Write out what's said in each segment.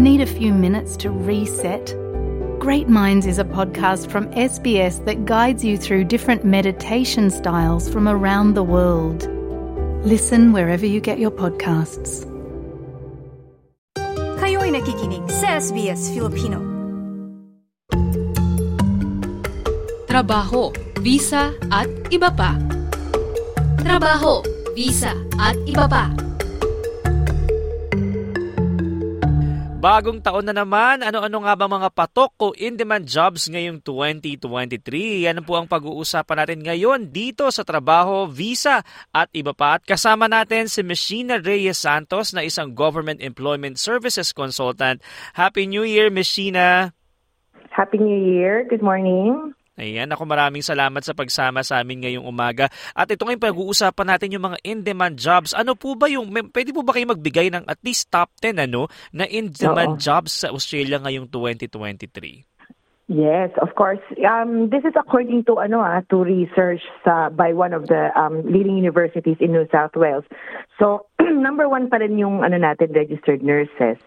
Need a few minutes to reset? Great Minds is a podcast from SBS that guides you through different meditation styles from around the world. Listen wherever you get your podcasts. Kayo'y nakikinig sa SBS Filipino. Trabaho, visa at iba pa. Trabaho, visa at iba pa. Bagong taon na naman, ano-ano nga ba mga patok o in-demand jobs ngayong 2023? Yan po ang pag-uusapan natin ngayon dito sa trabaho, visa at iba pa. At kasama natin si Machina Reyes Santos na isang Government Employment Services Consultant. Happy New Year, Machina! Happy New Year. Good morning. Ayan, ako maraming salamat sa pagsama sa amin ngayong umaga. At ito ngayon pag-uusapan natin yung mga in-demand jobs. Ano po ba yung, pwede po ba kayo magbigay ng at least top 10 ano, na in-demand Oo. jobs sa Australia ngayong 2023? Yes, of course. Um, this is according to ano ah, to research sa by one of the um, leading universities in New South Wales. So number one pa rin yung ano natin registered nurses,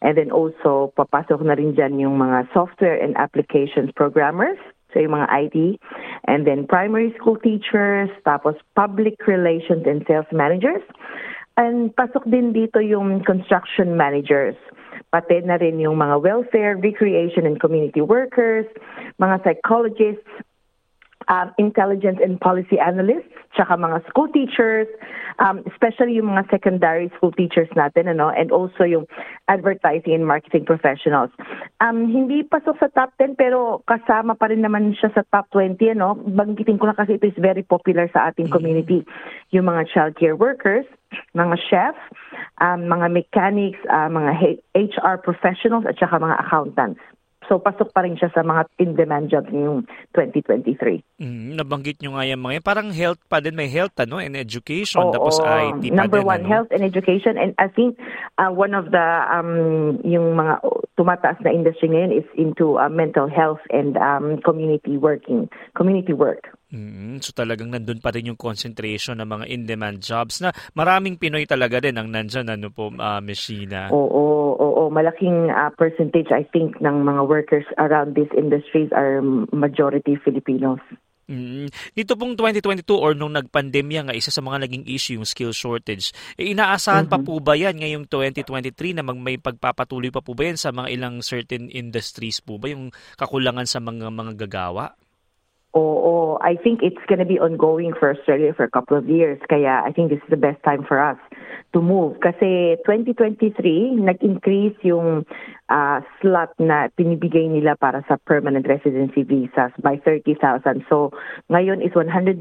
and then also papasok na rin dyan yung mga software and applications programmers. So yung mga IT, and then primary school teachers, tapos public relations and sales managers. And pasok din dito yung construction managers. Pati na rin yung mga welfare, recreation and community workers, mga psychologists, um, intelligence and policy analysts, tsaka mga school teachers, um, especially yung mga secondary school teachers natin, ano, and also yung advertising and marketing professionals. Um, hindi pasok sa top 10 pero kasama pa rin naman siya sa top 20, ano. Banggitin ko na kasi ito is very popular sa ating community. Yung mga childcare workers, mga chef, um, mga mechanics, uh, mga HR professionals at saka mga accountants. So pasok pa rin siya sa mga in-demand jobs ngayong 2023. Mm, nabanggit nyo nga yung mga yan. Parang health pa din, may health ano, and education, Oo, tapos IT pa number din. one, ano? health and education. And I think uh, one of the, um, yung mga tumataas na industry ngayon is into uh, mental health and um, community working, community work. Mm, so talagang nandun pa rin yung concentration ng mga in-demand jobs na maraming Pinoy talaga din ang nandyan, ano po, uh, Messina. Oo, oo, malaking uh, percentage I think ng mga workers around these industries are majority Filipinos. Mm. Dito pong 2022 or nung nagpandemya nga, isa sa mga naging issue yung skill shortage. E, inaasahan pa po ba yan ngayong 2023 na mag, may pagpapatuloy pa po ba yan sa mga ilang certain industries po ba yung kakulangan sa mga mga gagawa? Oo, I think it's going to be ongoing for Australia for a couple of years. Kaya I think this is the best time for us to move. Kasi 2023, nag-increase yung uh, slot na pinibigay nila para sa permanent residency visas by 30,000. So ngayon is 195,000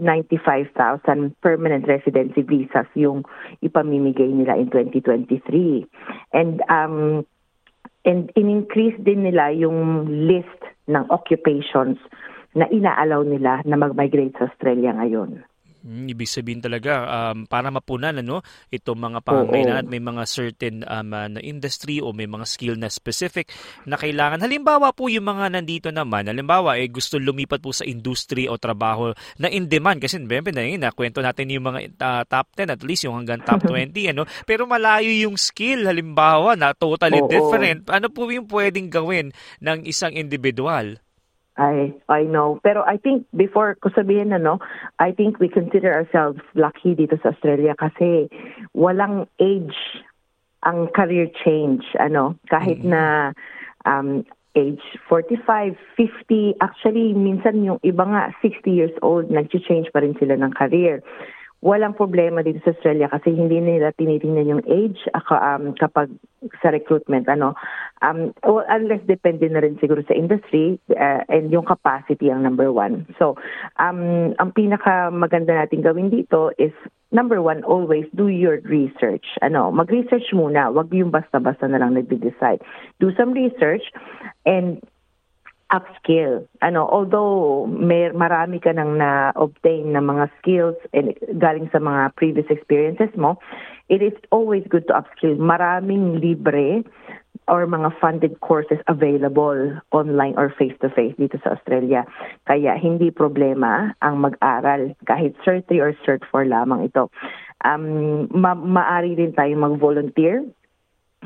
permanent residency visas yung ipamimigay nila in 2023. And um, and in-increase din nila yung list ng occupations na inaalaw nila na mag-migrate sa Australia ngayon. Mm, ibig sabihin talaga um, para mapunan ano itong mga pangangailangan at may mga certain um, uh, na industry o may mga skill na specific na kailangan. Halimbawa po yung mga nandito naman, halimbawa eh gusto lumipat po sa industry o trabaho na in demand kasi bembe na yun, kwento natin yung mga uh, top 10 at least yung hanggang top 20 ano. Pero malayo yung skill halimbawa na totally Oo. different. Ano po yung pwedeng gawin ng isang individual? I I know. Pero I think before ko sabihin na no, I think we consider ourselves lucky dito sa Australia kasi walang age ang career change. Ano, kahit na um, age 45, 50, actually minsan yung iba nga 60 years old, nag-change pa rin sila ng career. Walang problema dito sa Australia kasi hindi nila tinitingnan yung age um, kapag sa recruitment ano um well, unless depende na rin siguro sa industry uh, and yung capacity ang number one so um ang pinaka maganda nating gawin dito is number one always do your research ano mag-research muna wag yung basta-basta na lang nagde-decide do some research and upskill. Ano, although may marami ka nang na-obtain na mga skills and galing sa mga previous experiences mo, it is always good to upskill. Maraming libre or mga funded courses available online or face-to-face dito sa Australia. Kaya hindi problema ang mag-aral kahit Cert 3 or Cert 4 lamang ito. Um, ma- maari din tayong mag-volunteer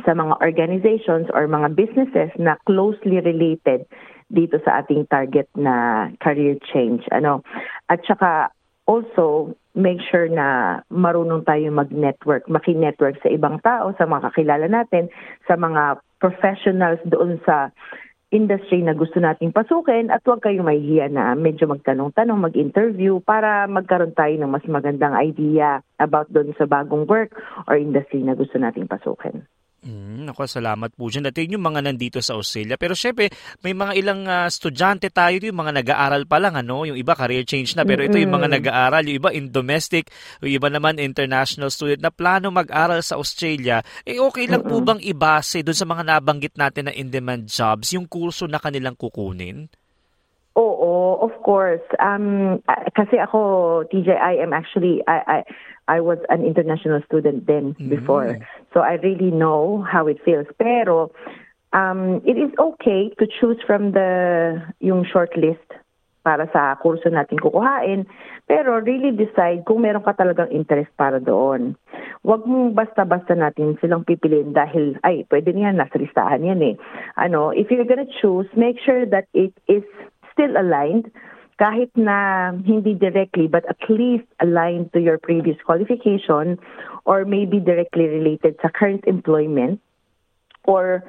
sa mga organizations or mga businesses na closely related dito sa ating target na career change. Ano? At saka also make sure na marunong tayo mag-network, maki-network sa ibang tao, sa mga kakilala natin, sa mga professionals doon sa industry na gusto nating pasukin at huwag kayong mahihiya na medyo magtanong-tanong, mag-interview para magkaroon tayo ng mas magandang idea about doon sa bagong work or industry na gusto nating pasukin. Mm, ako, salamat po dyan. At yun yung mga nandito sa Australia. Pero syempre, may mga ilang uh, estudyante tayo, yung mga nag-aaral pa lang, ano? yung iba career change na. Pero ito yung mga nag-aaral, yung iba in domestic, yung iba naman international student na plano mag-aral sa Australia. Eh okay lang po bang ibase doon sa mga nabanggit natin na in-demand jobs, yung kurso na kanilang kukunin? Oo, of course. Um, kasi ako, TJ, I am actually, I, I, I was an international student then mm-hmm. before. So I really know how it feels. Pero um, it is okay to choose from the yung short list para sa kurso natin kukuhain. Pero really decide kung meron ka talagang interest para doon. Huwag mong basta-basta natin silang pipiliin dahil, ay, pwede niyan, nasa listahan yan eh. Ano, if you're gonna choose, make sure that it is still aligned kahit na hindi directly but at least aligned to your previous qualification or maybe directly related sa current employment or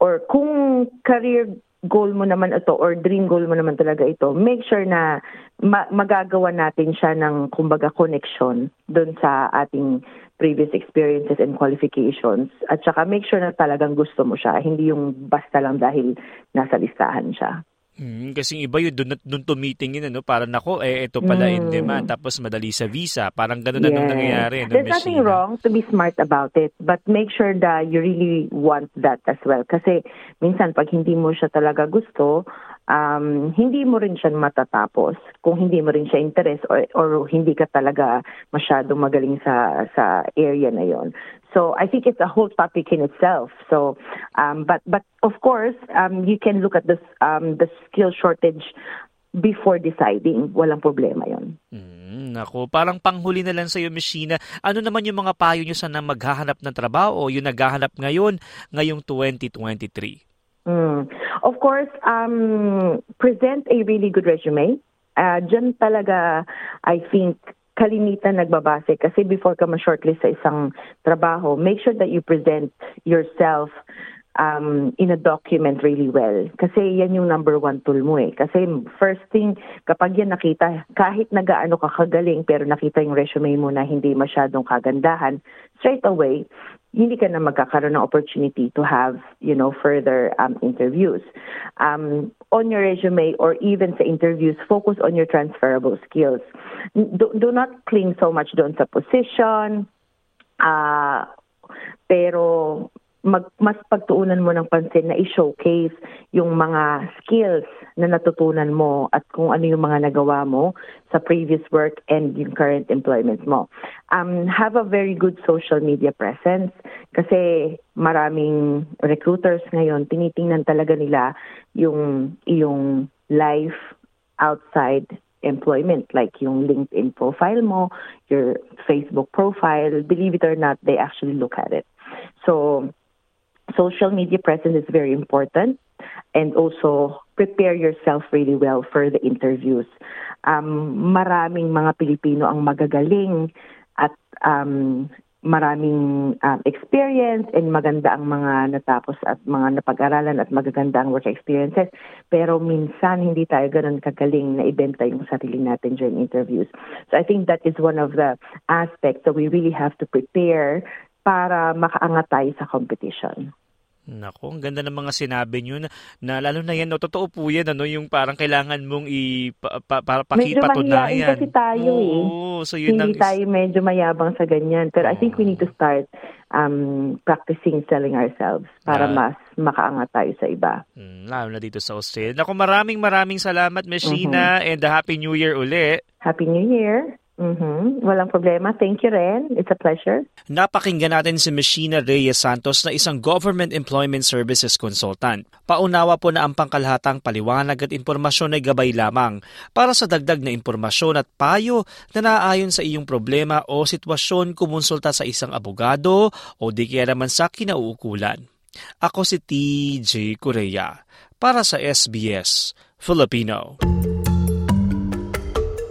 or kung career goal mo naman ito or dream goal mo naman talaga ito, make sure na ma- magagawa natin siya ng kumbaga connection doon sa ating previous experiences and qualifications. At saka make sure na talagang gusto mo siya, hindi yung basta lang dahil nasa listahan siya. Mm, kasi iba yun, doon, doon tumitingin, ano, para nako, eh, ito pala mm. in demand, tapos madali sa visa. Parang ganun yes. na nung nangyayari. No, There's nothing wrong to be smart about it, but make sure that you really want that as well. Kasi minsan, pag hindi mo siya talaga gusto, um, hindi mo rin siya matatapos kung hindi mo rin siya interest or, or hindi ka talaga masyadong magaling sa sa area na yon. So I think it's a whole topic in itself. So, um, but but of course, um, you can look at this um, the skill shortage before deciding. Walang problema yon. Mm, nako, parang panghuli na lang sa iyo, Miss Ano naman yung mga payo niyo sa na maghahanap ng trabaho o yung naghahanap ngayon, ngayong 2023? Mm. Of course, um, present a really good resume. Uh, Diyan talaga, I think, kalimitan nagbabase kasi before ka ma-shortlist sa isang trabaho, make sure that you present yourself um, in a document really well. Kasi yan yung number one tool mo eh. Kasi first thing, kapag yan nakita, kahit nagaano ka kagaling, pero nakita yung resume mo na hindi masyadong kagandahan, straight away, hindi ka na magkakaroon ng opportunity to have, you know, further um, interviews. Um, on your resume or even sa interviews, focus on your transferable skills. Do, do not cling so much doon sa position, uh, pero mag, mas pagtuunan mo ng pansin na i-showcase yung mga skills na natutunan mo at kung ano yung mga nagawa mo sa previous work and yung current employment mo. Um, have a very good social media presence kasi maraming recruiters ngayon tinitingnan talaga nila yung yung life outside employment like yung LinkedIn profile mo, your Facebook profile, believe it or not, they actually look at it. So social media presence is very important and also prepare yourself really well for the interviews. Um, maraming mga Pilipino ang magagaling at um, maraming um, experience and maganda ang mga natapos at mga napag-aralan at magaganda ang work experiences. Pero minsan hindi tayo ganun kagaling na ibenta yung sarili natin during interviews. So I think that is one of the aspects that we really have to prepare para makaangat tayo sa competition. Nako, ang ganda ng mga sinabi niyo na, na lalo na yan, no, totoo po yan, ano, yung parang kailangan mong i, pa, pa, pa, kasi tayo Oo, eh. So yun Hindi ang, tayo medyo mayabang sa ganyan. Pero. I think we need to start um, practicing selling ourselves para uh, mas makaangat tayo sa iba. Mm, lalo na dito sa Australia. Nako, maraming maraming salamat, Miss mm-hmm. and Happy New Year uli. Happy New Year. Mhm. Walang problema. Thank you, Ren. It's a pleasure. Napakinggan natin si Machina Reyes Santos na isang Government Employment Services Consultant. Paunawa po na ang pangkalahatang paliwanag at impormasyon ay gabay lamang para sa dagdag na impormasyon at payo na naaayon sa iyong problema o sitwasyon kumonsulta sa isang abogado o di kaya naman sa kinauukulan. Ako si TJ Korea para sa SBS Filipino.